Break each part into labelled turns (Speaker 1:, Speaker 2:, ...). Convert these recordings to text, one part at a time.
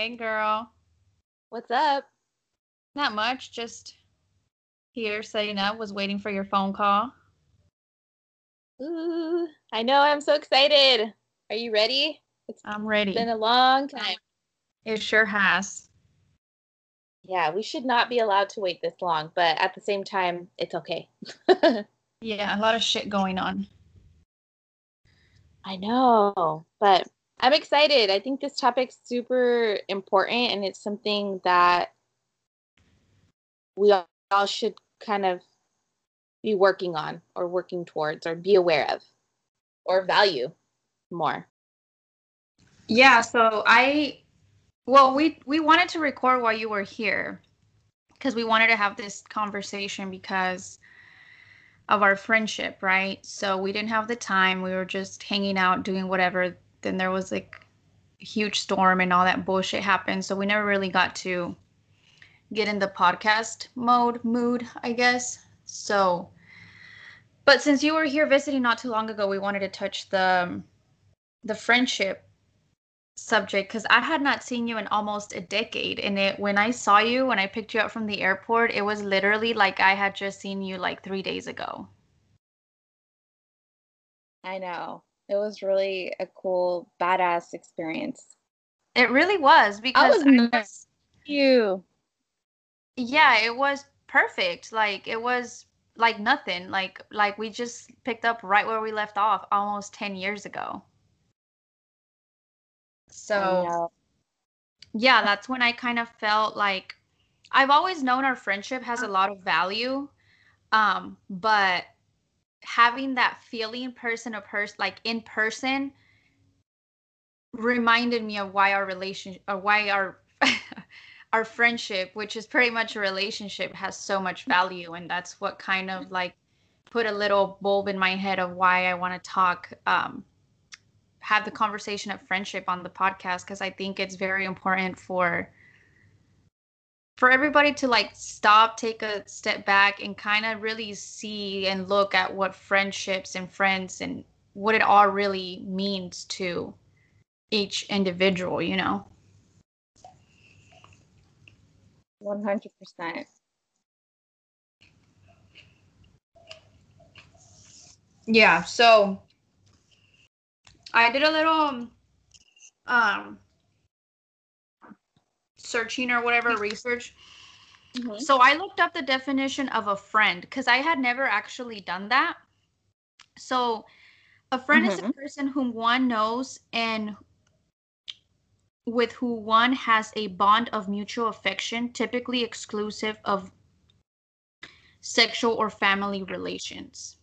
Speaker 1: Hey, girl.
Speaker 2: What's up?
Speaker 1: Not much. Just here setting up. Was waiting for your phone call.
Speaker 2: Ooh, I know. I'm so excited. Are you ready?
Speaker 1: It's I'm ready.
Speaker 2: It's been a long time.
Speaker 1: It sure has.
Speaker 2: Yeah, we should not be allowed to wait this long, but at the same time, it's okay.
Speaker 1: yeah, a lot of shit going on.
Speaker 2: I know, but I'm excited. I think this topic's super important and it's something that we all should kind of be working on or working towards or be aware of or value more.
Speaker 1: Yeah, so I well, we we wanted to record while you were here because we wanted to have this conversation because of our friendship, right? So we didn't have the time. We were just hanging out, doing whatever. Then there was like a huge storm and all that bullshit happened. So we never really got to get in the podcast mode mood, I guess. So but since you were here visiting not too long ago, we wanted to touch the the friendship subject because I had not seen you in almost a decade. And it when I saw you when I picked you up from the airport, it was literally like I had just seen you like three days ago.
Speaker 2: I know. It was really a cool, badass experience.
Speaker 1: It really was because I was, I was
Speaker 2: you.
Speaker 1: Yeah, it was perfect. Like it was like nothing. Like like we just picked up right where we left off almost 10 years ago. So yeah, that's when I kind of felt like I've always known our friendship has a lot of value. Um, but having that feeling person to person like in person reminded me of why our relationship or why our our friendship which is pretty much a relationship has so much value. And that's what kind of like put a little bulb in my head of why I want to talk um have the conversation of friendship on the podcast because I think it's very important for for everybody to like stop, take a step back and kind of really see and look at what friendships and friends and what it all really means to each individual, you know.
Speaker 2: 100%.
Speaker 1: Yeah, so I did a little um searching or whatever research. Mm-hmm. So I looked up the definition of a friend because I had never actually done that. So a friend mm-hmm. is a mm-hmm. person whom one knows and with who one has a bond of mutual affection, typically exclusive of sexual or family relations.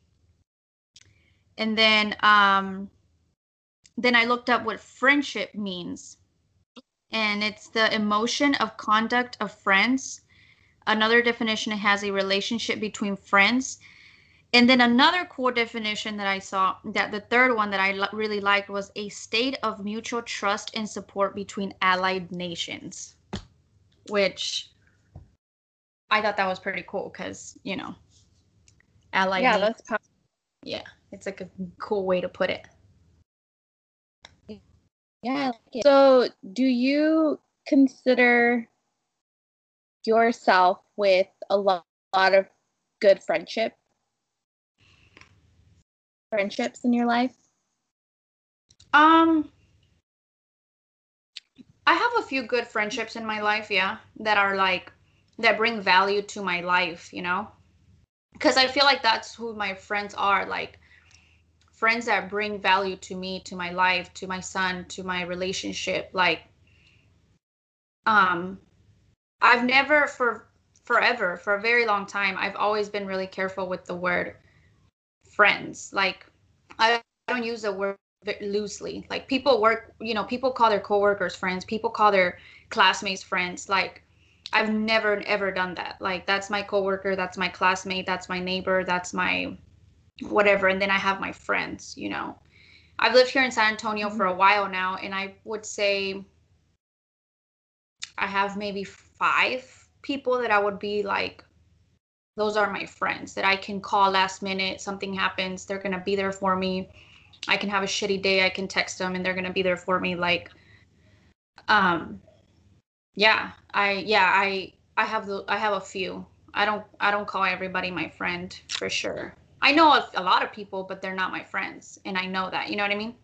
Speaker 1: And then um then I looked up what friendship means. And it's the emotion of conduct of friends. Another definition it has a relationship between friends. And then another cool definition that I saw, that the third one that I l- really liked was a state of mutual trust and support between allied nations, which I thought that was pretty cool because, you know, allied.
Speaker 2: Yeah, nations. that's
Speaker 1: yeah, it's like a cool way to put it.
Speaker 2: Yeah. Like so, do you consider yourself with a lot, lot of good friendship friendships in your life?
Speaker 1: Um I have a few good friendships in my life, yeah, that are like that bring value to my life, you know? Cuz I feel like that's who my friends are, like friends that bring value to me, to my life, to my son, to my relationship. Like, um, I've never for forever, for a very long time, I've always been really careful with the word friends. Like, I don't use the word loosely. Like, people work, you know, people call their coworkers friends, people call their classmates friends. Like, I've never ever done that. Like, that's my coworker, that's my classmate, that's my neighbor, that's my whatever and then i have my friends you know i've lived here in san antonio mm-hmm. for a while now and i would say i have maybe five people that i would be like those are my friends that i can call last minute something happens they're going to be there for me i can have a shitty day i can text them and they're going to be there for me like um Yeah, I yeah, I I have the I have a few. I don't I don't call everybody my friend for sure. I know a, a lot of people, but they're not my friends, and I know that. You know what I mean?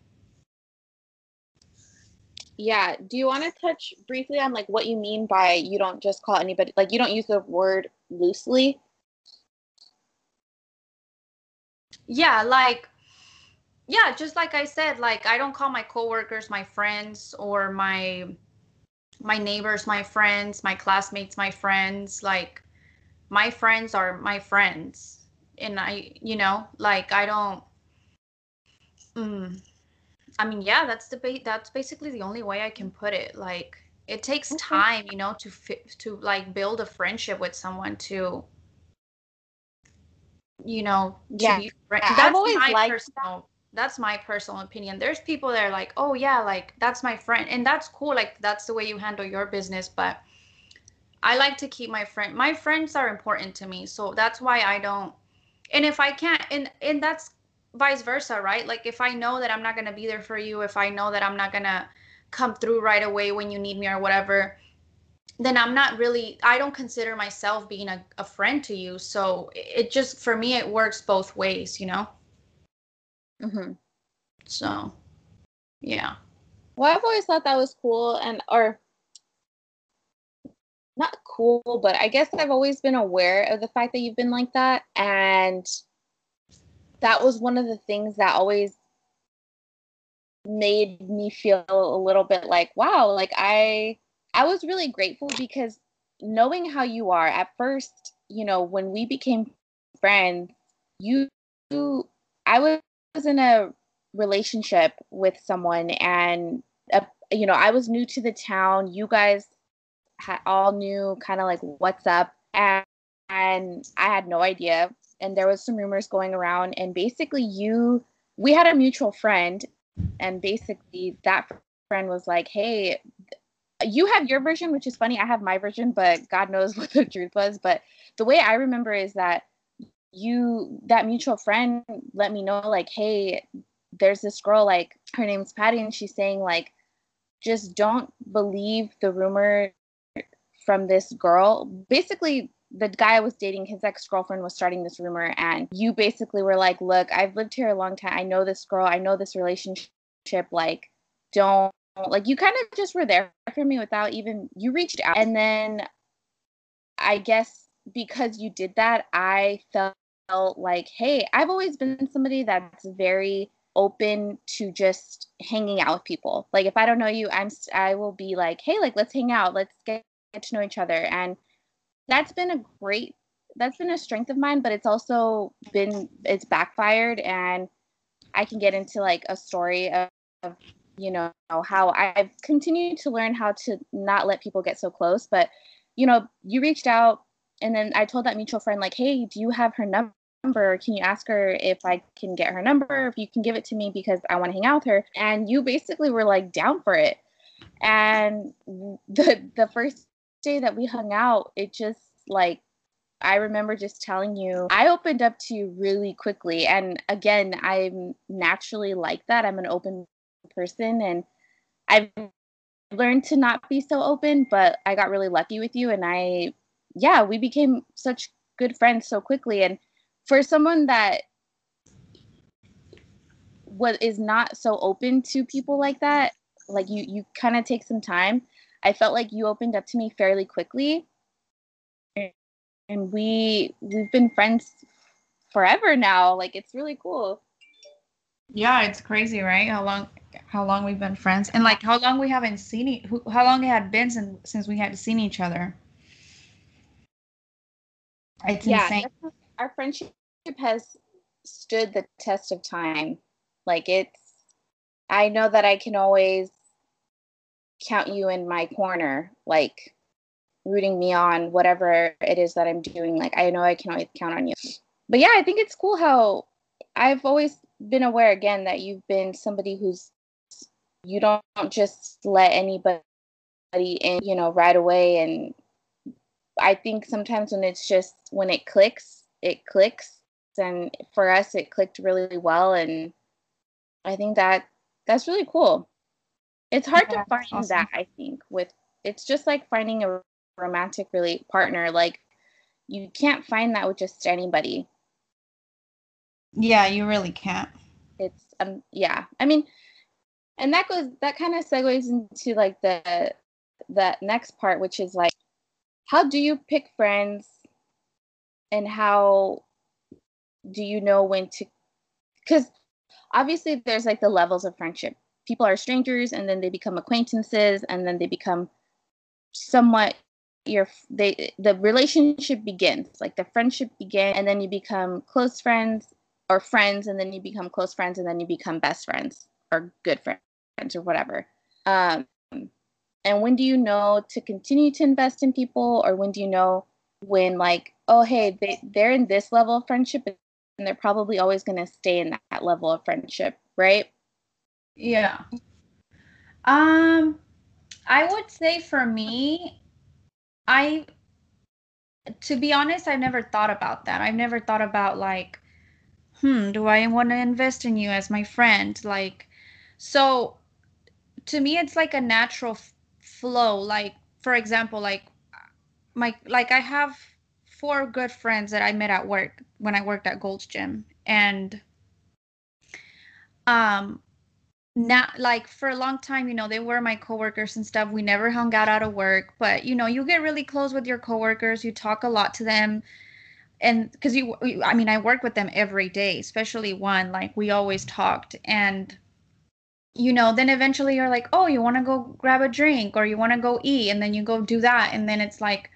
Speaker 2: Yeah. Do you want to touch briefly on like what you mean by you don't just call anybody like you don't use the word loosely?
Speaker 1: Yeah, like yeah, just like I said, like I don't call my coworkers my friends or my my neighbors my friends, my classmates my friends. Like my friends are my friends. And I, you know, like I don't mm, I mean, yeah, that's the ba- that's basically the only way I can put it. Like it takes okay. time, you know, to fit to like build a friendship with someone to you know,
Speaker 2: yeah.
Speaker 1: That's I've always my liked personal that's my personal opinion. There's people that are like, oh yeah, like that's my friend, and that's cool. Like that's the way you handle your business. But I like to keep my friend. My friends are important to me, so that's why I don't. And if I can't, and and that's vice versa, right? Like if I know that I'm not gonna be there for you, if I know that I'm not gonna come through right away when you need me or whatever, then I'm not really. I don't consider myself being a, a friend to you. So it just for me, it works both ways, you know.
Speaker 2: Mm-hmm.
Speaker 1: So, yeah.
Speaker 2: Well, I've always thought that was cool, and or not cool, but I guess I've always been aware of the fact that you've been like that, and that was one of the things that always made me feel a little bit like, wow, like I I was really grateful because knowing how you are at first, you know, when we became friends, you I was in a relationship with someone and uh, you know i was new to the town. You guys all knew kind of like what's up and, and i had no idea. And there was some rumors going around and basically you we had a mutual friend and basically that friend was like hey you have your version which is funny i have my version but god knows what the truth was. But the way i remember is that you that mutual friend let me know like hey there's this girl like her name's patty and she's saying like just don't believe the rumor from this girl. Basically the guy i was dating his ex-girlfriend was starting this rumor and you basically were like look i've lived here a long time. I know this girl. I know this relationship. Like don't like you kind of just were there for me without even you reached out. And then i guess because you did that i felt like, hey, I've always been somebody that's very open to just hanging out with people. Like if I don't know you, I'm I will be like, hey, like let's hang out, let's get, get to know each other, and that's been a great that's been a strength of mine, but it's also been it's backfired, and I can get into like a story of, of you know how I've continued to learn how to not let people get so close, but you know you reached out and then I told that mutual friend, like, hey, do you have her number? Can you ask her if I can get her number? If you can give it to me because I want to hang out with her. And you basically were like down for it. And the the first day that we hung out, it just like I remember just telling you, I opened up to you really quickly. And again, I'm naturally like that. I'm an open person and I've learned to not be so open, but I got really lucky with you and I yeah, we became such good friends so quickly. And for someone that what is not so open to people like that, like you you kind of take some time. I felt like you opened up to me fairly quickly. And we we've been friends forever now. Like it's really cool.
Speaker 1: Yeah, it's crazy, right? How long how long we've been friends and like how long we haven't seen it how long it had been since since we had seen each other it's yeah, insane.
Speaker 2: Our friendship has stood the test of time. Like it's, I know that I can always count you in my corner, like rooting me on whatever it is that I'm doing. Like I know I can always count on you. But yeah, I think it's cool how I've always been aware again that you've been somebody who's you don't just let anybody in, you know, right away and I think sometimes when it's just when it clicks, it clicks. And for us, it clicked really well. And I think that that's really cool. It's hard yeah, to find awesome. that, I think, with it's just like finding a romantic really partner like you can't find that with just anybody.
Speaker 1: Yeah you really can't.
Speaker 2: It's um yeah i mean and that goes that kind of segues into like the the next part which is like how do you pick friends? And how do you know when to because obviously there's like the levels of friendship people are strangers and then they become acquaintances and then they become somewhat your they the relationship begins like the friendship begins and then you become close friends or friends and then you become close friends and then you become best friends or good friends or whatever. Um and when do you know to continue to invest in people or when do you know when like oh hey they, they're in this level of friendship and they're probably always going to stay in that level of friendship right
Speaker 1: yeah. Um i would say for me i to be honest i've never thought about that. I've never thought about like hmm do i want to invest in you as my friend? Like so to me it's like a natural f- flow. Like for example like my like i have four good friends that i met at work when i worked at gold's gym. And um now like for a long time you know they were my coworkers and stuff. We never hung out out of work but you know you get really close with your coworkers. You talk a lot to them. And because you i mean i work with them every day especially one like we always talked. And you know then eventually you're like oh you want to go grab a drink or you want to go eat and then you go do that. And then it's like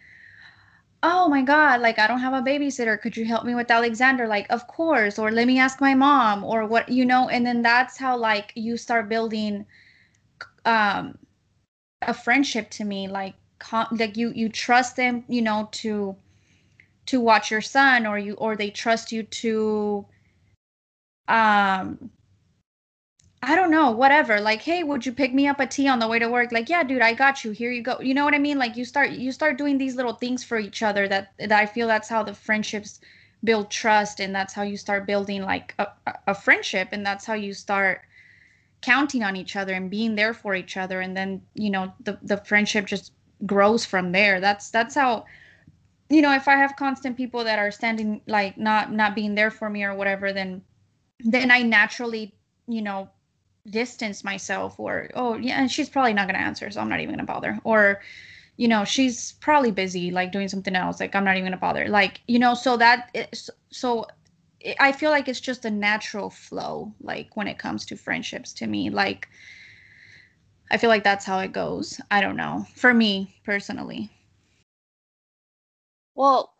Speaker 1: oh my god like i don't have a babysitter. Could you help me with alexander? Like of course or let me ask my mom or what you know and then that's how like you start building um a friendship to me like like you you trust them you know to to watch your son or you or they trust you to um I don't know, whatever. Like, hey, would you pick me up a tea on the way to work? Like, yeah, dude, I got you. Here you go. You know what I mean? Like you start you start doing these little things for each other that that I feel that's how the friendships build trust and that's how you start building like a, a friendship and that's how you start counting on each other and being there for each other and then, you know, the the friendship just grows from there. That's that's how you know, if I have constant people that are standing like not not being there for me or whatever, then then I naturally, you know, distance myself or oh yeah and she's probably not going to answer so i'm not even going to bother. Or you know she's probably busy like doing something else like i'm not even going to bother. Like you know so that is, so i feel like it's just a natural flow like when it comes to friendships to me. Like i feel like that's how it goes. I don't know. For me personally.
Speaker 2: Well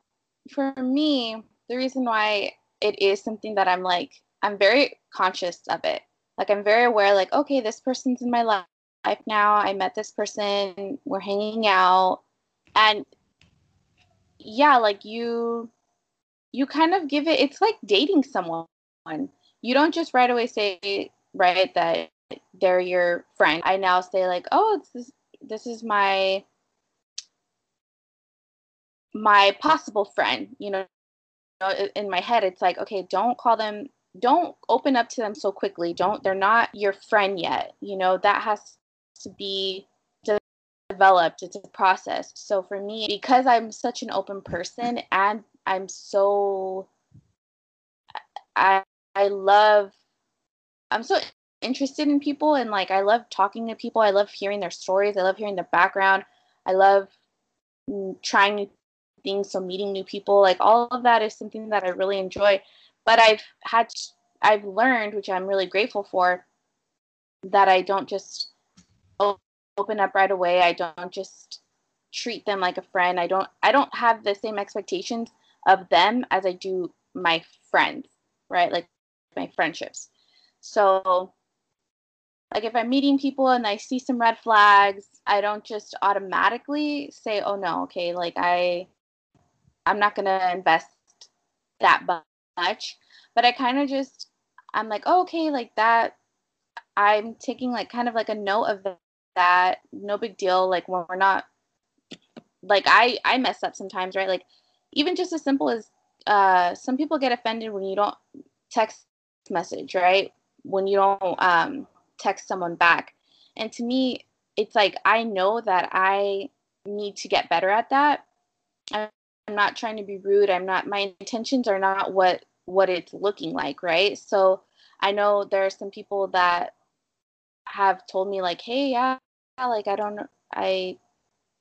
Speaker 2: for me the reason why it is something that i'm like i'm very conscious of it like i'm very aware like okay this person's in my life now. I met this person. We're hanging out. And yeah like you you kind of give it it's like dating someone. You don't just right away say right that they're your friend. I now say like oh it's this this is my my possible friend you know in my head it's like okay don't call them don't open up to them so quickly. Don't they're not your friend yet. You know, that has to be developed. It's a process. So for me, because I'm such an open person and I'm so I I love I'm so interested in people and like I love talking to people. I love hearing their stories. I love hearing their background. I love mm, trying new things, so meeting new people. Like all of that is something that I really enjoy but I've had I've learned, which I'm really grateful for, that I don't just open up right away. I don't just treat them like a friend. I don't I don't have the same expectations of them as I do my friends, right? Like my friendships. So like if I'm meeting people and I see some red flags, I don't just automatically say, "Oh no, okay, like I I'm not going to invest that much. But I kind of just, I'm like, oh, okay, like that. I'm taking like kind of like a note of that. No big deal. Like when we're not, like I I mess up sometimes, right? Like even just as simple as uh, some people get offended when you don't text message, right? When you don't um, text someone back. And to me, it's like I know that I need to get better at that. I'm not trying to be rude. I'm not my intentions are not what what it's looking like, right? So I know there are some people that have told me like, "Hey, yeah, like I don't I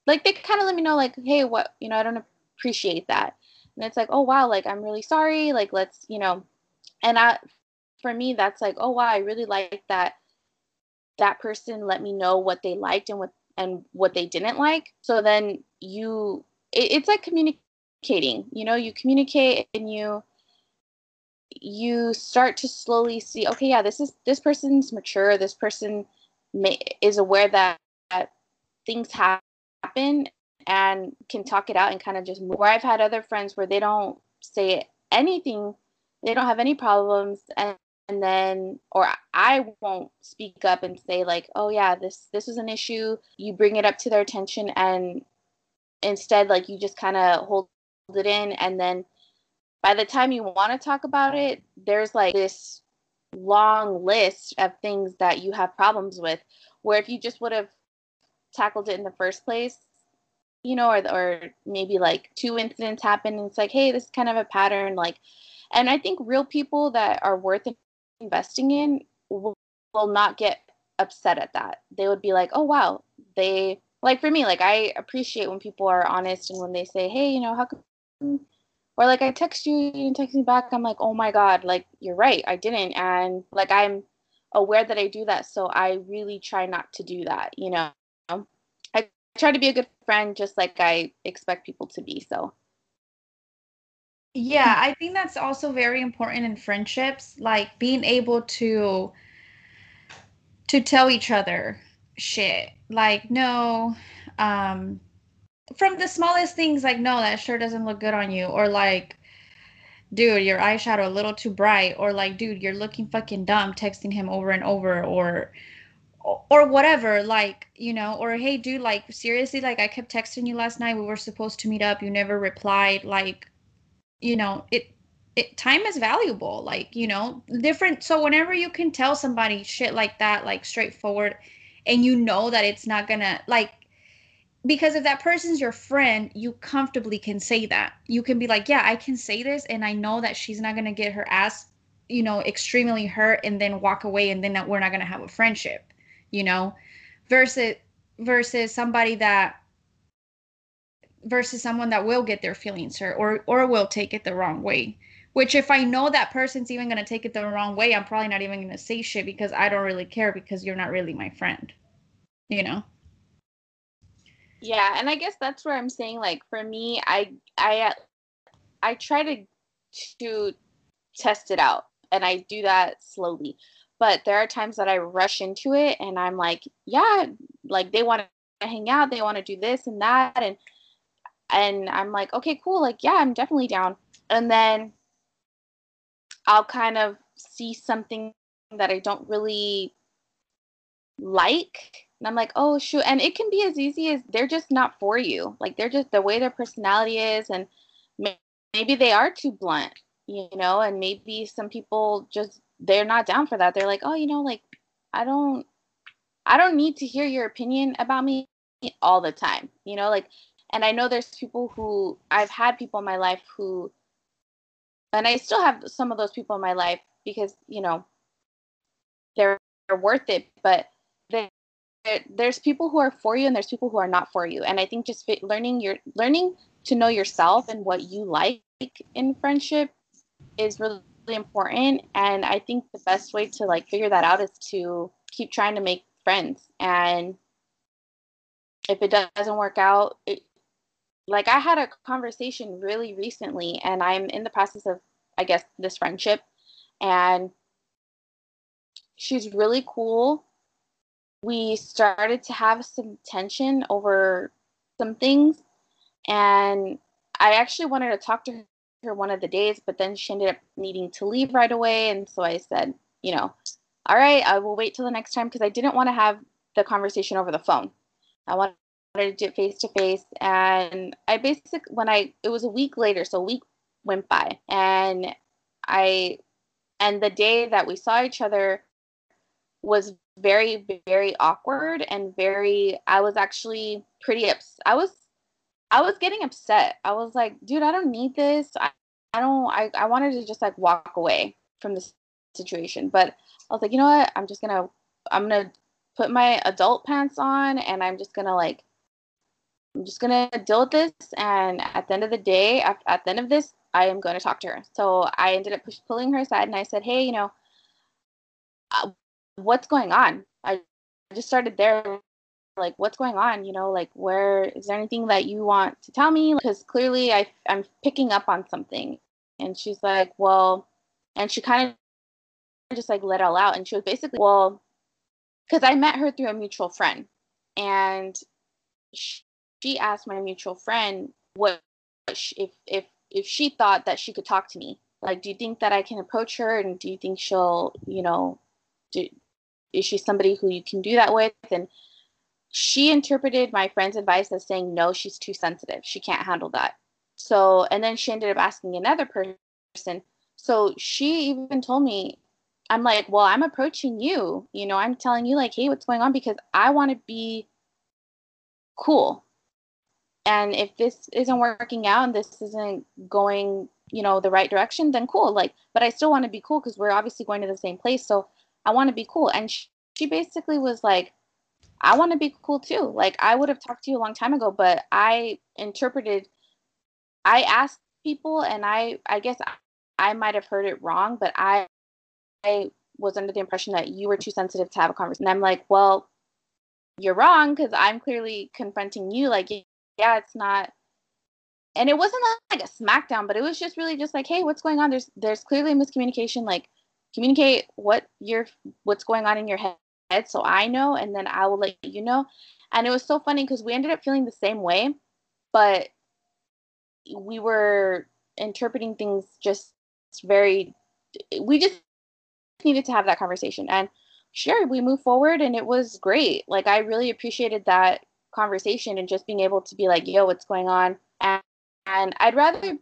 Speaker 2: like they kind of let me know like, "Hey, what, you know, I don't appreciate that." And it's like, "Oh, wow, like I'm really sorry. Like let's, you know." And I for me that's like, "Oh, wow, I really like that that person let me know what they liked and what and what they didn't like so then you it, it's like communicating you know you communicate and you you start to slowly see okay yeah this is this person's mature this person may, is aware that, that things happen and can talk it out and kind of just move. where i've had other friends where they don't say anything they don't have any problems and and then or i won't speak up and say like oh yeah this this is an issue you bring it up to their attention and instead like you just kind of hold it in and then by the time you want to talk about it there's like this long list of things that you have problems with where if you just would have tackled it in the first place you know or or maybe like two incidents happen and it's like hey this is kind of a pattern like and i think real people that are worth investing in will, will not get upset at that. They would be like, oh, wow, they, like for me, like I appreciate when people are honest and when they say, hey, you know, how come, or like I text you, you didn't text me back. I'm like, oh my God, like you're right, I didn't. And like I'm aware that I do that. So I really try not to do that, you know. I try to be a good friend just like I expect people to be. So
Speaker 1: yeah, I think that's also very important in friendships, like being able to to tell each other shit. Like, no, um from the smallest things like no, that sure doesn't look good on you. Or like dude, your eyeshadow a little too bright. Or like dude, you're looking fucking dumb texting him over and over. Or or whatever like you know. Or hey dude like seriously like i kept texting you last night. We were supposed to meet up. You never replied. Like you know it it time is valuable. Like you know different so whenever you can tell somebody shit like that like straightforward and you know that it's not gonna like because if that person's your friend you comfortably can say that. You can be like yeah i can say this and i know that she's not gonna get her ass you know extremely hurt and then walk away and then we're not gonna have a friendship you know? Versus versus somebody that versus someone that will get their feelings hurt or or will take it the wrong way. Which if i know that person's even to take it the wrong way i'm probably not even to say shit because i don't really care because you're not really my friend you know
Speaker 2: yeah and i guess that's where i'm saying like for me i i uh, i try to to test it out and i do that slowly but there are times that i rush into it and i'm like yeah like they want to hang out they want to do this and that and and I'm like, okay, cool. Like, yeah, I'm definitely down. And then I'll kind of see something that I don't really like. And I'm like, oh, shoot. And it can be as easy as they're just not for you. Like, they're just the way their personality is. And maybe they are too blunt, you know, and maybe some people just, they're not down for that. They're like, oh, you know, like, I don't, I don't need to hear your opinion about me all the time. You know, like and I know there's people who I've had people in my life who, and I still have some of those people in my life because, you know, they're, they're worth it, but there's people who are for you and there's people who are not for you. And I think just learning your, learning to know yourself and what you like in friendship is really important. And I think the best way to like figure that out is to keep trying to make friends and if it doesn't work out, it, like I had a conversation really recently and I'm in the process of I guess this friendship and she's really cool. We started to have some tension over some things and I actually wanted to talk to her one of the days but then she ended up needing to leave right away and so I said, you know, all right, I will wait till the next time because I didn't want to have the conversation over the phone. I wanted to do it face to face. And I basically, when I, it was a week later, so a week went by. And I, and the day that we saw each other, was very very awkward and very I was actually pretty ups I was I was getting upset. I was like, dude, I don't need this. I, I don't I, I wanted to just like walk away from this situation. But I was like, you know what? I'm just gonna I'm gonna put my adult pants on and I'm just gonna like I'm just gonna deal with this and at the end of the day at, at the end of this I am going to talk to her. So I ended up push, pulling her aside and I said, hey, you know, uh, what's going on? I just started there like what's going on? You know like where is there anything that you want to tell me? Because clearly I, i'm picking up on something. And she's like well and she kind of just like let it all out. And she was basically well because i met her through a mutual friend. And she, she asked my mutual friend what if if if she thought that she could talk to me. Like do you think that i can approach her? And do you think she'll you know do, is she somebody who you can do that with? And she interpreted my friend's advice as saying no she's too sensitive. She can't handle that. So and then she ended up asking another person. So she even told me i'm like well i'm approaching you. You know i'm telling you like hey what's going on? Because i want to be cool. And if this isn't working out and this isn't going you know the right direction then cool. Like but i still want to be cool because we're obviously going to the same place. So i want to be cool and she, she basically was like i want to be cool too like i would have talked to you a long time ago but i interpreted i asked people and i i guess i, I might have heard it wrong but i i was under the impression that you were too sensitive to have a conversation and i'm like well you're wrong because i'm clearly confronting you like yeah, it's not and it wasn't like a smackdown, but it was just really just like, hey, what's going on? There's there's clearly a miscommunication. Like, communicate what you're what's going on in your head, so I know, and then I will let you know. And it was so funny because we ended up feeling the same way, but we were interpreting things just very. We just needed to have that conversation, and sure, we moved forward, and it was great. Like I really appreciated that conversation and just being able to be like, yo, what's going on? And, and I'd rather,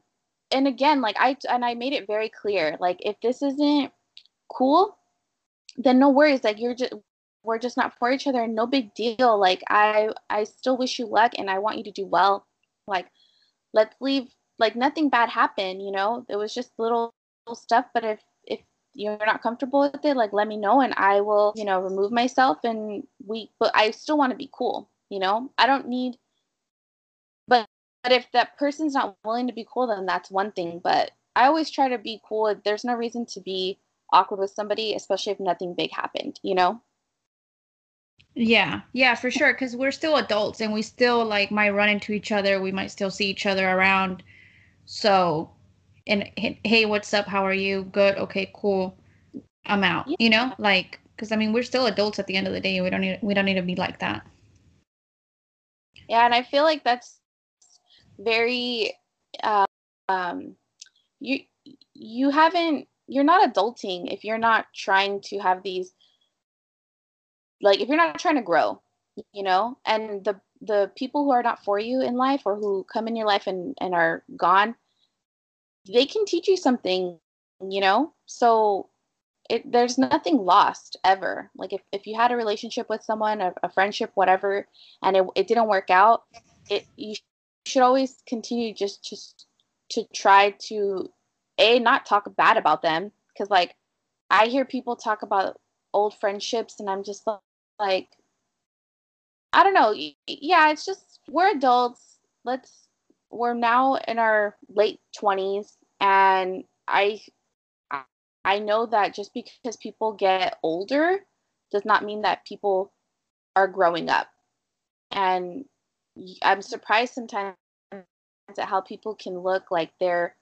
Speaker 2: and again, like I, and I made it very clear, like if this isn't cool, then no worries. Like you're just, we're just not for each other and no big deal. Like I, I still wish you luck and I want you to do well. Like let's leave, like nothing bad happened, you know, it was just little, little stuff. But if, if you're not comfortable with it, like let me know and I will, you know, remove myself and we, but I still want to be cool you know i don't need but but if that person's not willing to be cool then that's one thing but i always try to be cool there's no reason to be awkward with somebody especially if nothing big happened you know?
Speaker 1: Yeah yeah for sure because we're still adults and we still like might run into each other we might still see each other around. So and hey what's up? How are you? Good? Okay cool. I'm out yeah. you know? Like because i mean we're still adults at the end of the day we don't need we don't need to be like that.
Speaker 2: Yeah, and I feel like that's very uh, um, you you haven't you're not adulting if you're not trying to have these like if you're not trying to grow, you know, and the the people who are not for you in life or who come in your life and and are gone, they can teach you something, you know. So it there's nothing lost ever like if, if you had a relationship with someone a, a friendship whatever and it, it didn't work out it you should always continue just just to try to a not talk bad about them because like i hear people talk about old friendships and i'm just like i don't know yeah it's just we're adults let's we're now in our late 20s and i I know that just because people get older does not mean that people are growing up. And I'm surprised sometimes at how people can look like they're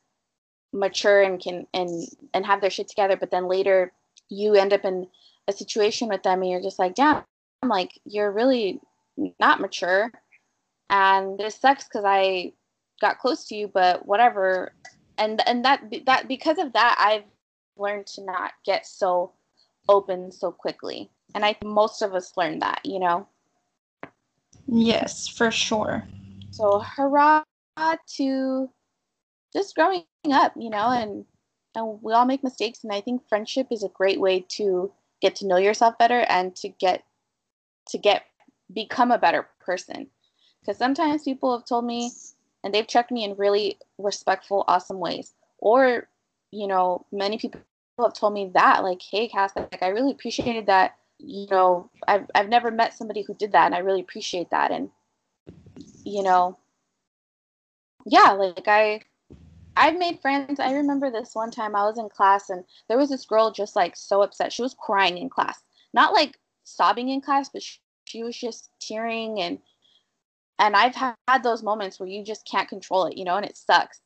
Speaker 2: mature and can and and have their shit together, but then later you end up in a situation with them and you're just like, damn, I'm like, you're really not mature. And this sucks because I got close to you, but whatever. And and that that because of that, I've learned to not get so open so quickly. And I most of us learn that, you know?
Speaker 1: Yes, for sure.
Speaker 2: So hurrah to just growing up, you know, and and we all make mistakes and I think friendship is a great way to get to know yourself better and to get to get become a better person. Because sometimes people have told me and they've checked me in really respectful awesome ways. Or you know many people have told me that like hey cass like i really appreciated that you know I've, I've never met somebody who did that and i really appreciate that. And you know yeah like i I've made friends. I remember this one time I was in class and there was this girl just like so upset. She was crying in class. Not like sobbing in class, but she, she was just tearing and and I've had those moments where you just can't control it, you know, and it sucks.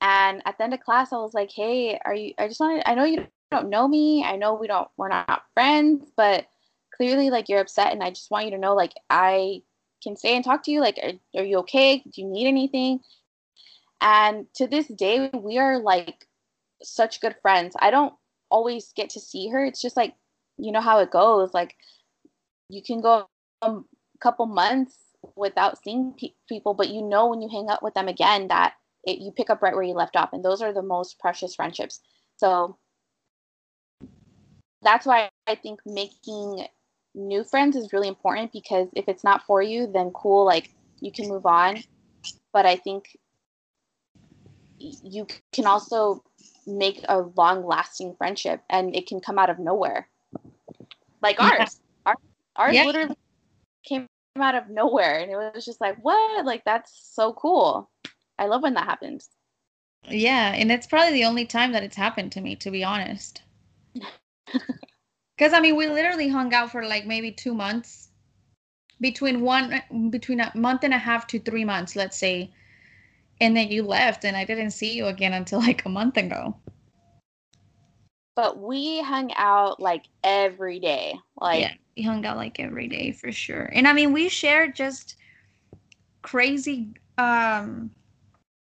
Speaker 2: And at the end of class I was like, "Hey, are you I just wanted I know you don't know me. I know we don't we're not friends, but clearly like you're upset and I just want you to know like I can stay and talk to you like are, are you okay? Do you need anything?" And to this day, we are like such good friends. I don't always get to see her. It's just like, you know how it goes. Like, you can go a couple months without seeing pe- people, but you know when you hang out with them again that it, you pick up right where you left off. And those are the most precious friendships. So that's why I think making new friends is really important because if it's not for you, then cool, like you can move on. But I think you can also make a long lasting friendship and it can come out of nowhere. Like yeah. ours. Ours, ours yeah. literally came out of nowhere and it was just like what? Like that's so cool. I love when that happens.
Speaker 1: Yeah and it's probably the only time that it's happened to me to be honest. Because i mean we literally hung out for like maybe two months. Between one between a month and a half to three months let's say and then you left and I didn't see you again until like a month ago.
Speaker 2: But we hung out like every day. Like Yeah,
Speaker 1: we hung out like every day for sure. And I mean we shared just crazy um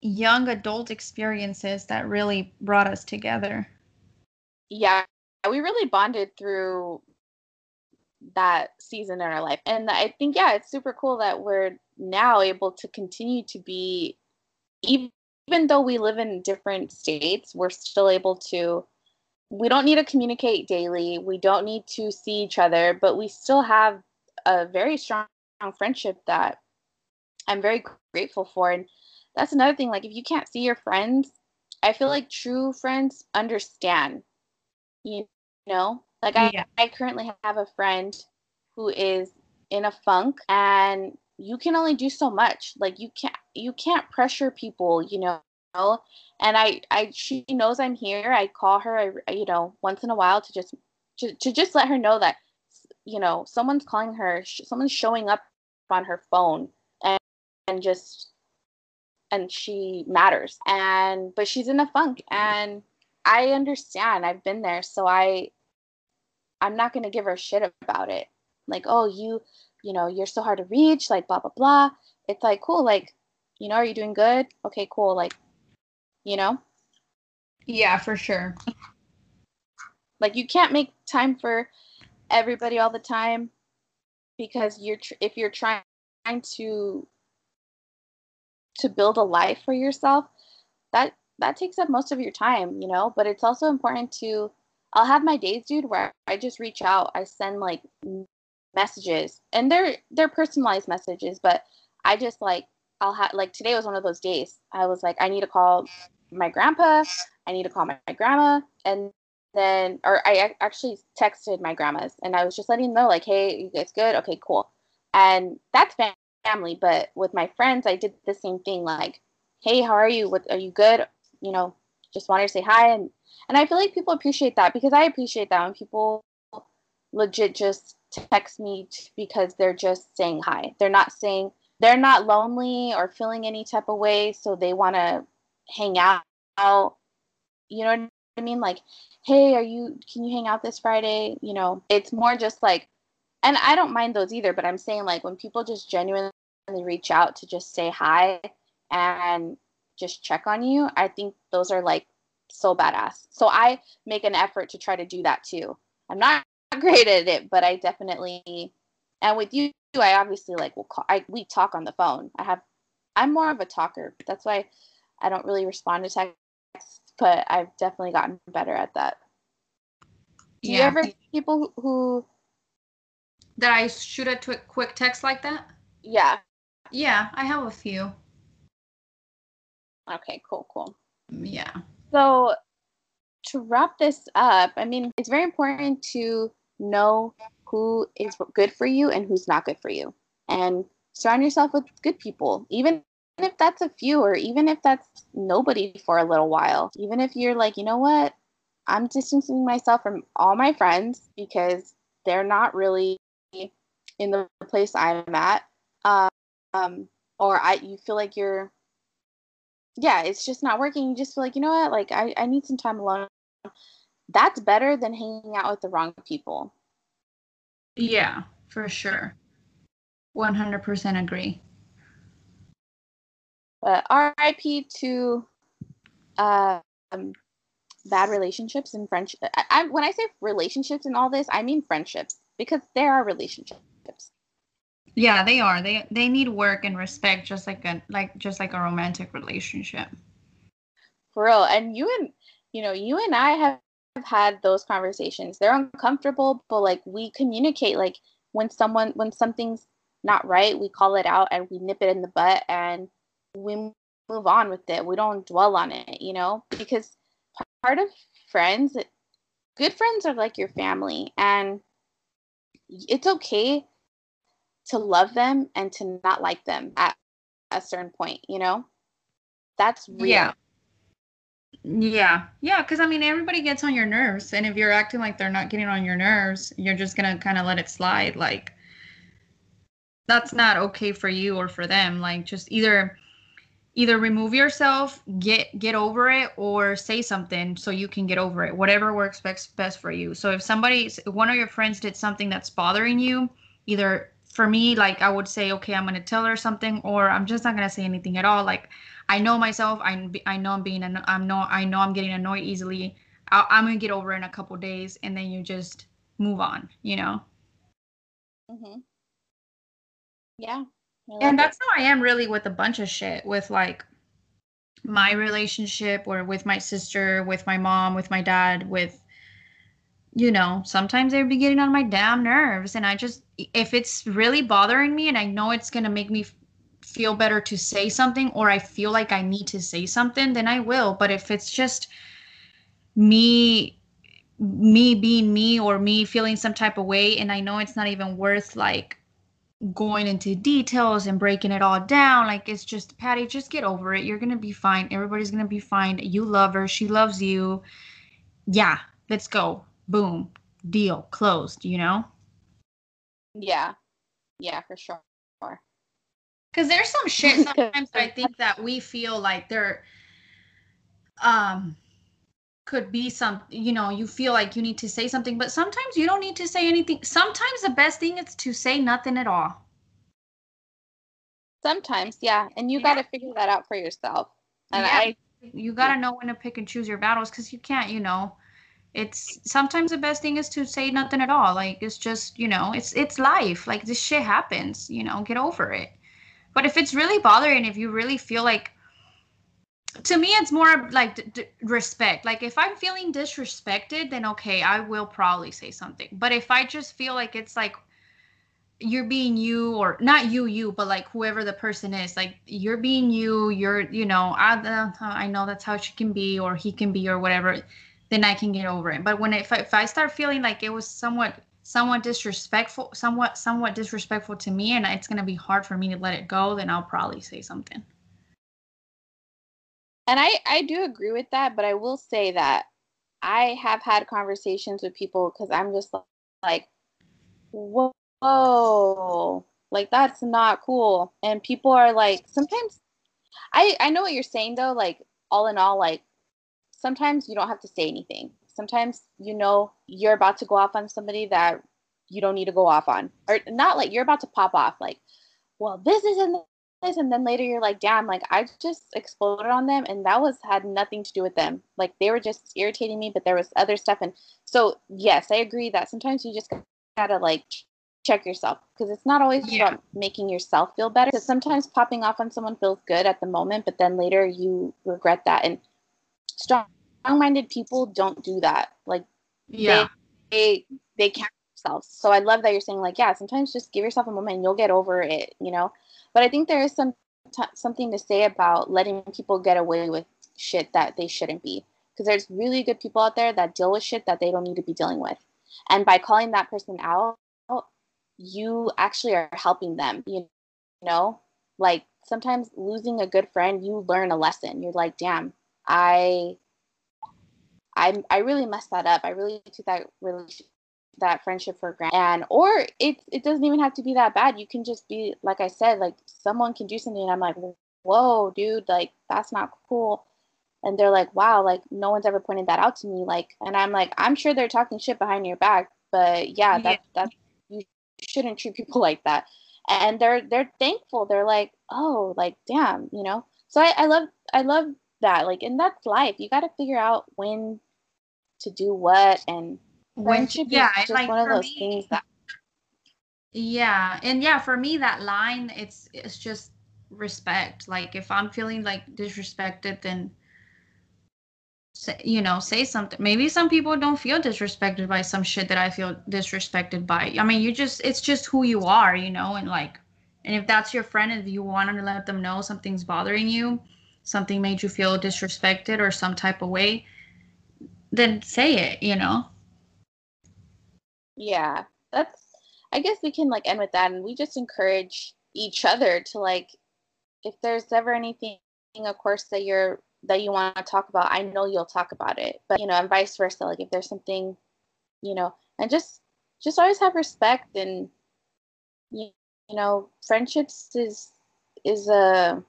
Speaker 1: young adult experiences that really brought us together.
Speaker 2: Yeah, we really bonded through that season in our life. And I think yeah, it's super cool that we're now able to continue to be even though we live in different states, we're still able to we don't need to communicate daily. We don't need to see each other, but we still have a very strong friendship that I'm very grateful for. And that's another thing. Like, if you can't see your friends, I feel like true friends understand. You know, like yeah. I, I currently have a friend who is in a funk and you can only do so much. Like you can't you can't pressure people you know? And i i she knows i'm here. I call her I, you know once in a while to just to, to just let her know that you know someone's calling her someone's showing up on her phone and and just and she matters. And but she's in a funk and i understand. I've been there. So i i'm not going to give her shit about it. Like oh you you know, you're so hard to reach, like blah blah blah. It's like cool, like, you know, are you doing good? Okay, cool, like, you know.
Speaker 1: Yeah, for sure.
Speaker 2: Like you can't make time for everybody all the time because you're tr- if you're trying to to build a life for yourself, that that takes up most of your time, you know. But it's also important to. I'll have my days, dude, where I just reach out. I send like messages and they're they're personalized messages but i just like i'll have like today was one of those days. I was like i need to call my grandpa i need to call my, my grandma and then or i actually texted my grandmas and i was just letting them know like hey you guys good? Okay cool. And that's family but with my friends i did the same thing like hey how are you? What are you good? You know just wanted to say hi and and i feel like people appreciate that because i appreciate that when people legit just text me because they're just saying hi. They're not saying they're not lonely or feeling any type of way, so they want to hang out. You know what I mean? Like, hey, are you? Can you hang out this Friday? You know, it's more just like, and I don't mind those either. But I'm saying like when people just genuinely reach out to just say hi and just check on you, I think those are like so badass. So I make an effort to try to do that too. I'm not great at it, but I definitely and with you I obviously like will call I we talk on the phone. I have I'm more of a talker. That's why I don't really respond to text, but I've definitely gotten better at that. Do yeah. you ever people who
Speaker 1: that I shoot a tw- quick text like that?
Speaker 2: Yeah.
Speaker 1: Yeah, I have a few.
Speaker 2: Okay, cool, cool.
Speaker 1: Mm, yeah.
Speaker 2: So to wrap this up, I mean, it's very important to know who is good for you and who's not good for you. And surround yourself with good people, even if that's a few or even if that's nobody for a little while. Even if you're like, you know what? I'm distancing myself from all my friends because they're not really in the place I'm at. Um, or I you feel like you're yeah, it's just not working. You just feel like, you know what, like I, I need some time alone. That's better than hanging out with the wrong people.
Speaker 1: Yeah, for sure. 100% agree.
Speaker 2: But RIP to um, bad relationships and friendships. I, I, when I say relationships and all this, I mean friendships because there are relationships.
Speaker 1: Yeah, they are. They they need work and respect, just like a like just like a romantic relationship.
Speaker 2: For real, and you and you know you and I have had those conversations. They're uncomfortable, but like we communicate. Like when someone when something's not right, we call it out and we nip it in the butt and we move on with it. We don't dwell on it, you know, because part of friends, good friends are like your family, and it's okay to love them and to not like them at a certain point, you know? That's real.
Speaker 1: Yeah. Yeah. Yeah. Cause I mean, everybody gets on your nerves. And if you're acting like they're not getting on your nerves, you're just going to kind of let it slide. Like, that's not okay for you or for them. Like, just either either remove yourself get get over it or say something so you can get over it whatever works best best for you so if somebody one of your friends did something that's bothering you either for me like i would say okay i'm going to tell her something or i'm just not going to say anything at all like i know myself i, I know i'm being i'm no i know i'm getting annoyed easily i going to get over in a couple days and then you just move on you know
Speaker 2: mm-hmm. yeah
Speaker 1: and that's it. how I am really with a bunch of shit with like my relationship or with my sister, with my mom, with my dad, with you know, sometimes they would be getting on my damn nerves and I just if it's really bothering me and I know it's going to make me feel better to say something or I feel like I need to say something, then I will. But if it's just me me being me or me feeling some type of way and I know it's not even worth like going into details and breaking it all down. Like it's just Patty, just get over it. You're gonna be fine. Everybody's gonna be fine. You love her. She loves you. Yeah, let's go. Boom. Deal closed. You know.
Speaker 2: Yeah. Yeah, for sure.
Speaker 1: Because there's some shit sometimes I think that we feel like they're um could be some you know you feel like you need to say something but sometimes you don't need to say anything sometimes the best thing is to say nothing at all
Speaker 2: sometimes yeah and you yeah. got to figure that out for yourself and yeah. i
Speaker 1: you got to know when to pick and choose your battles because you can't you know it's sometimes the best thing is to say nothing at all. Like it's just you know it's it's life. Like this shit happens you know get over it. But if it's really bothering if you really feel like to me it's more like d- d- respect. Like if i'm feeling disrespected then okay i will probably say something. But if i just feel like it's like you're being you or not you you but like whoever the person is like you're being you you're you know i, uh, I know that's how she can be or he can be or whatever then i can get over it but when if I, if I start feeling like it was somewhat somewhat disrespectful somewhat somewhat disrespectful to me and it's to be hard for me to let it go then i'll probably say something
Speaker 2: and I I do agree with that, but I will say that I have had conversations with people because I'm just like, whoa, like that's not cool. And people are like, sometimes I I know what you're saying though. Like all in all, like sometimes you don't have to say anything. Sometimes you know you're about to go off on somebody that you don't need to go off on, or not like you're about to pop off. Like, well, this isn't this. and then later you're like damn like i just exploded on them and that was had nothing to do with them like they were just irritating me but there was other stuff and so yes i agree that sometimes you just gotta like check yourself because it's not always yeah. about making yourself feel better because sometimes popping off on someone feels good at the moment but then later you regret that and strong minded people don't do that like
Speaker 1: yeah
Speaker 2: they they can't themselves. So I love that you're saying like, yeah, sometimes just give yourself a moment and you'll get over it, you know. But I think there is some t- something to say about letting people get away with shit that they shouldn't be, because there's really good people out there that deal with shit that they don't need to be dealing with, and by calling that person out, you actually are helping them. You know, like sometimes losing a good friend, you learn a lesson. You're like, damn, I I I really messed that up. I really took that relationship that friendship for granted. And or it it doesn't even have to be that bad. You can just be like i said like someone can do something and i'm like whoa dude like that's not cool. And they're like wow like no one's ever pointed that out to me. Like and i'm like i'm sure they're talking shit behind your back but yeah that yeah. that you shouldn't treat people like that. And they're they're thankful. They're like oh like damn you know? So i, I love i love that like and that's life. You got to figure out when to do what and friendship yeah, is just like one of those me, things that
Speaker 1: yeah and yeah for me that line it's it's just respect. Like if i'm feeling like disrespected then say, you know say something. Maybe some people don't feel disrespected by some shit that i feel disrespected by. I mean you just it's just who you are you know and like and if that's your friend if you want to let them know something's bothering you something made you feel disrespected or some type of way then say it you know?
Speaker 2: Yeah that's i guess we can like end with that and we just encourage each other to like if there's ever anything of course that you're that you want to talk about i know you'll talk about it but you know and vice versa like if there's something you know and just just always have respect and you, you know friendships is is a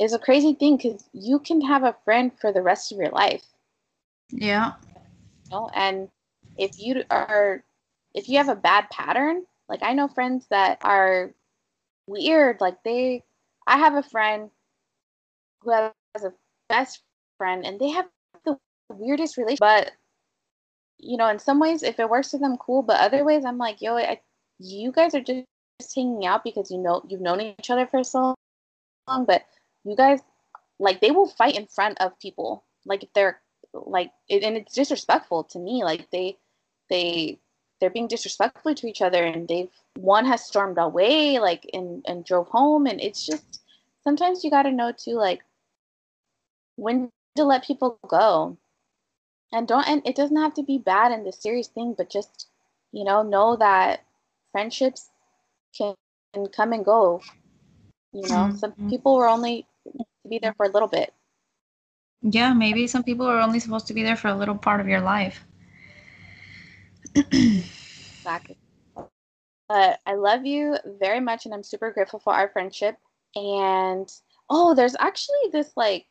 Speaker 2: is a crazy thing because you can have a friend for the rest of your life
Speaker 1: yeah
Speaker 2: you know? and if you are if you have a bad pattern, like I know friends that are weird, like they I have a friend who has a best friend and they have the weirdest relationship but you know in some ways if it works for them cool but other ways i'm like yo I, you guys are just hanging out because you know you've known each other for so long but you guys like they will fight in front of people. Like if they're like it, and it's disrespectful to me. Like they they they're being disrespectful to each other and they've one has stormed away like and and drove home and it's just sometimes you got to know too like when to let people go. And don't and it doesn't have to be bad and the serious thing but just you know know that friendships can, can come and go. You know mm-hmm. some people were only to be there for a little bit
Speaker 1: yeah maybe some people are only supposed to be there for a little part of your life
Speaker 2: exactly. But I love you very much, and I'm super grateful for our friendship. And oh, there's actually this like,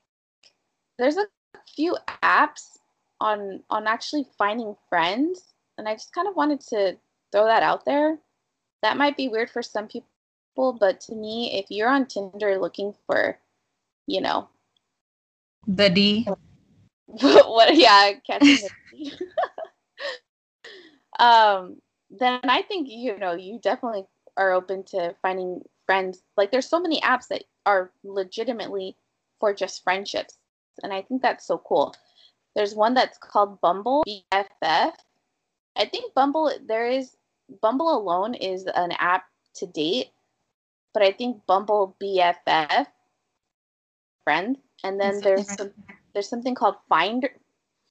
Speaker 2: there's a few apps on on actually finding friends, and I just kind of wanted to throw that out there. That might be weird for some people, but to me, if you're on Tinder looking for, you know,
Speaker 1: the D.
Speaker 2: what? Yeah, catching the D. um, then I think you know you definitely are open to finding friends. Like there's so many apps that are legitimately for just friendships, and I think that's so cool. There's one that's called Bumble BFF. I think Bumble there is Bumble alone is an app to date, but I think Bumble BFF friend, and then there's some, there's something called Finder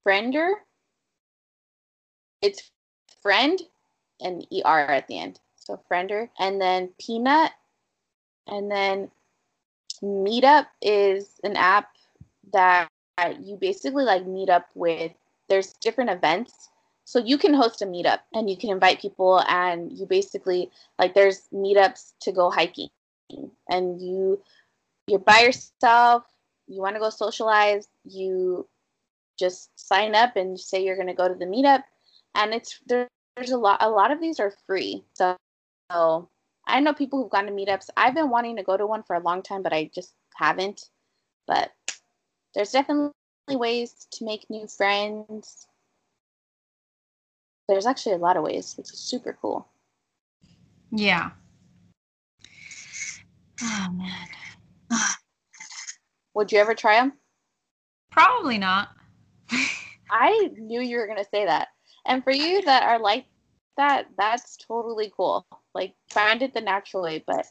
Speaker 2: Friender. It's friend and ER at the end. So friender. And then Peanut. And then Meetup is an app that you basically like meet up with. There's different events. So you can host a meetup and you can invite people and you basically like there's meetups to go hiking and you you're by yourself, you want to go socialize, you just sign up and say you're going to go to the meetup. And it's there's a lot a lot of these are free. So, so i know people who've gone to meetups. I've been wanting to go to one for a long time but i just haven't. But there's definitely ways to make new friends. There's actually a lot of ways which is super cool.
Speaker 1: Yeah. Oh man
Speaker 2: would you ever try them
Speaker 1: probably not
Speaker 2: i knew you were going to say that and for you that are like that, that's totally cool. Like find it the natural way. But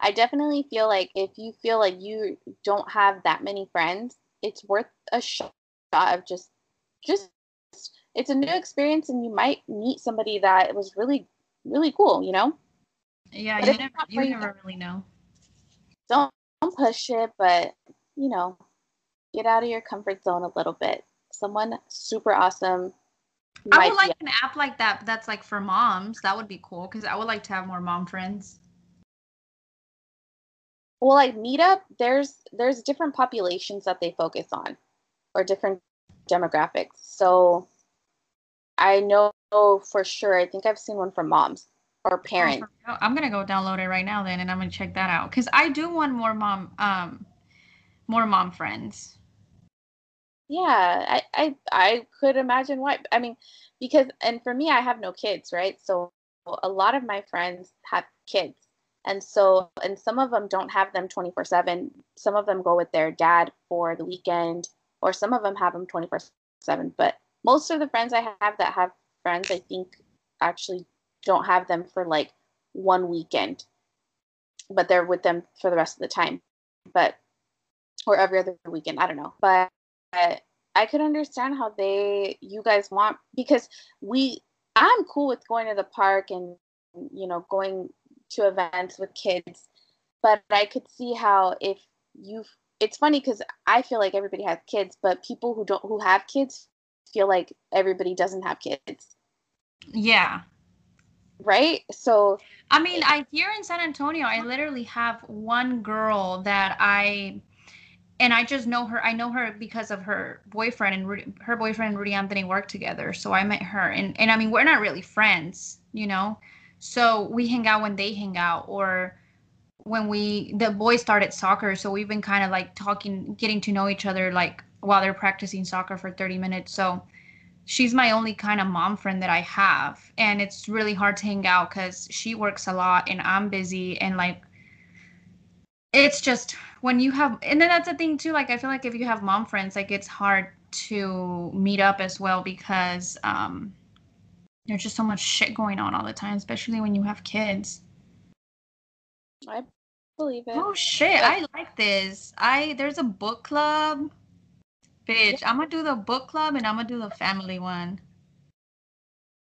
Speaker 2: I definitely feel like if you feel like you don't have that many friends, it's worth a shot of just just it's a new experience and you might meet somebody that was really really cool, you know?
Speaker 1: Yeah, but you never you never really know.
Speaker 2: Don't don't push it, but you know, get out of your comfort zone a little bit. Someone super awesome.
Speaker 1: I would like an app like that that's like for moms. That would be cool because I would like to have more mom friends.
Speaker 2: Well, like Meetup, there's there's different populations that they focus on, or different demographics. So I know for sure. I think I've seen one for moms or oh, parents.
Speaker 1: Oh, I'm gonna go download it right now then, and I'm gonna check that out because I do want more mom um more mom friends.
Speaker 2: Yeah, I, I I could imagine why. I mean, because and for me, I have no kids, right? So a lot of my friends have kids, and so and some of them don't have them 24 seven. Some of them go with their dad for the weekend, or some of them have them 24 seven. But most of the friends I have that have friends, I think actually don't have them for like one weekend, but they're with them for the rest of the time. But or every other weekend. I don't know, but I could understand how they you guys want because we I'm cool with going to the park and you know going to events with kids, but I could see how if you it's funny because I feel like everybody has kids, but people who don't who have kids feel like everybody doesn't have kids.
Speaker 1: Yeah.
Speaker 2: Right? So
Speaker 1: I mean, I here in San Antonio, I literally have one girl that I and I just know her. I know her because of her boyfriend and Rudy, her boyfriend and Rudy Anthony work together. So I met her, and and I mean we're not really friends, you know. So we hang out when they hang out, or when we the boys started soccer. So we've been kind of like talking, getting to know each other, like while they're practicing soccer for thirty minutes. So she's my only kind of mom friend that I have, and it's really hard to hang out because she works a lot and I'm busy, and like it's just when you have and then that's the thing too like i feel like if you have mom friends like it's hard to meet up as well because um there's just so much shit going on all the time especially when you have kids.
Speaker 2: I believe it.
Speaker 1: Oh shit i like this. I there's a book club bitch i'm gonna do the book club and i'm gonna do the family one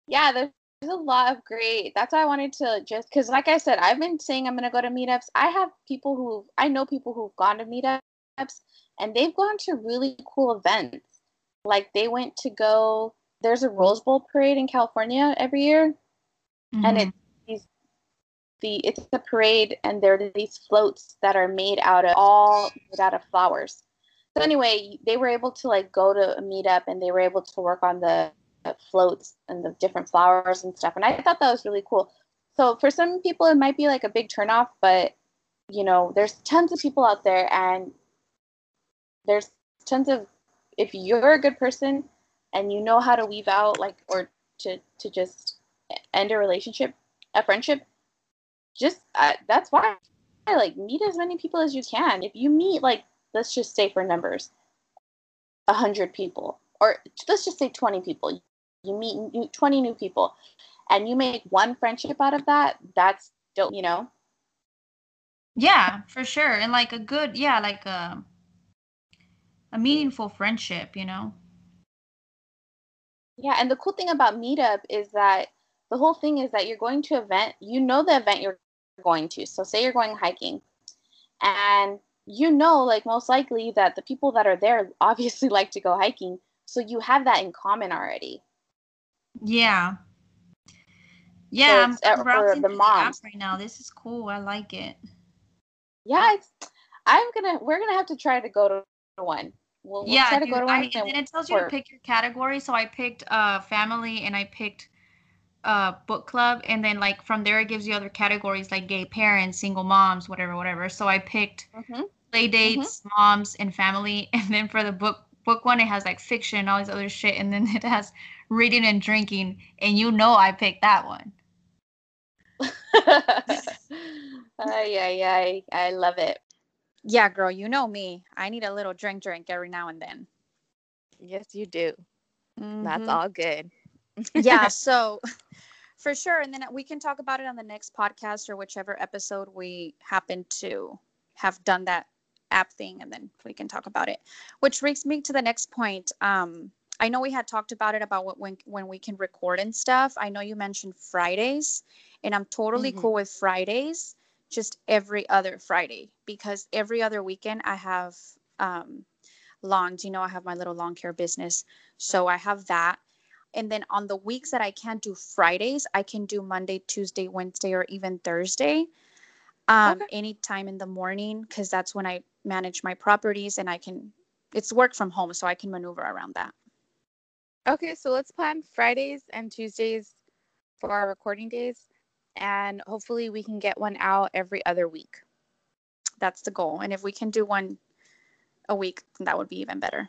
Speaker 2: yeah there's a lot of great. That's why I wanted to just because, like I said, I've been saying I'm going to go to meetups. I have people who I know people who've gone to meetups and they've gone to really cool events. Like they went to go. There's a Rose Bowl parade in California every year, mm-hmm. and it's these the it's a parade, and there are these floats that are made out of all made out of flowers. So anyway, they were able to like go to a meetup, and they were able to work on the floats and the different flowers and stuff. And I thought that was really cool. So for some people, it might be like a big turnoff, but you know, there's tons of people out there, and there's tons of if you're a good person and you know how to weave out like or to to just end a relationship, a friendship, just uh, that's why like meet as many people as you can. If you meet like let's just say for numbers, a hundred people, or let's just say twenty people, you meet new, 20 new people and you make one friendship out of that that's dope you know?
Speaker 1: Yeah for sure and like a good yeah like a a meaningful friendship you know?
Speaker 2: Yeah and the cool thing about meetup is that the whole thing is that you're going to event you know the event you're going to so say you're going hiking and you know like most likely that the people that are there obviously like to go hiking so you have that in common already
Speaker 1: yeah. Yeah, so I'm, I'm browsing the, the right now. This is cool. I like it.
Speaker 2: Yeah, it's, I'm gonna. We're gonna have to try to go to one. We'll,
Speaker 1: yeah, we'll dude, I, and then it tells you to pick your category. So I picked uh family and I picked uh book club, and then like from there it gives you other categories like gay parents, single moms, whatever, whatever. So I picked mm-hmm. play dates, mm-hmm. moms, and family, and then for the book book one it has like fiction and all these other shit, and then it has reading and drinking, and you know I picked that one.
Speaker 2: ay, ay, ay. I love it.
Speaker 3: Yeah, girl, you know me. I need a little drink drink every now and then.
Speaker 4: Yes, you do. Mm-hmm. That's all good.
Speaker 1: Yeah, so for sure. And then we can talk about it on the next podcast or whichever episode we happen to have done that app thing, and then we can talk about it. Which brings me to the next point. Um, I know we had talked about it about what when when we can record and stuff. I know you mentioned Fridays, and I'm totally mm-hmm. cool with Fridays, just every other Friday because every other weekend I have um, lawns. You know, I have my little lawn care business, so I have that. And then on the weeks that I can't do Fridays, I can do Monday, Tuesday, Wednesday, or even Thursday. Um, okay. anytime in the morning because that's when I manage my properties and I can it's work from home so I can maneuver around that.
Speaker 2: Okay, so let's plan Fridays and Tuesdays for our recording days and hopefully we can get one out every other week.
Speaker 1: That's the goal. And if we can do one a week, that would be even better.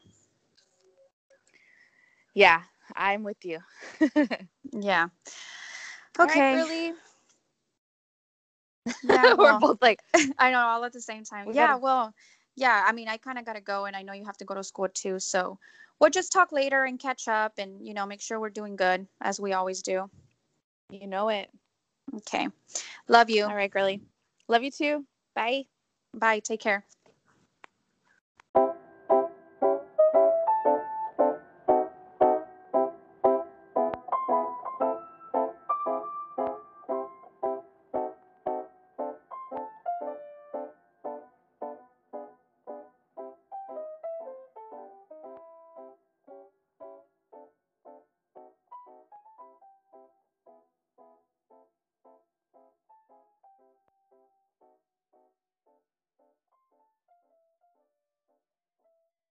Speaker 2: Yeah, I'm with you.
Speaker 1: yeah. Okay.
Speaker 2: Right, really?
Speaker 1: Yeah, well, we're both like, I know, all at the same time. yeah, gotta... well, yeah. I mean, I kind of got to go, and I know you have to go to school too. So we'll just talk later and catch up, and you know, make sure we're doing good as we always do.
Speaker 2: You know it.
Speaker 1: Okay. Love you.
Speaker 2: All right, girly. Love you too. Bye.
Speaker 1: Bye. Take care.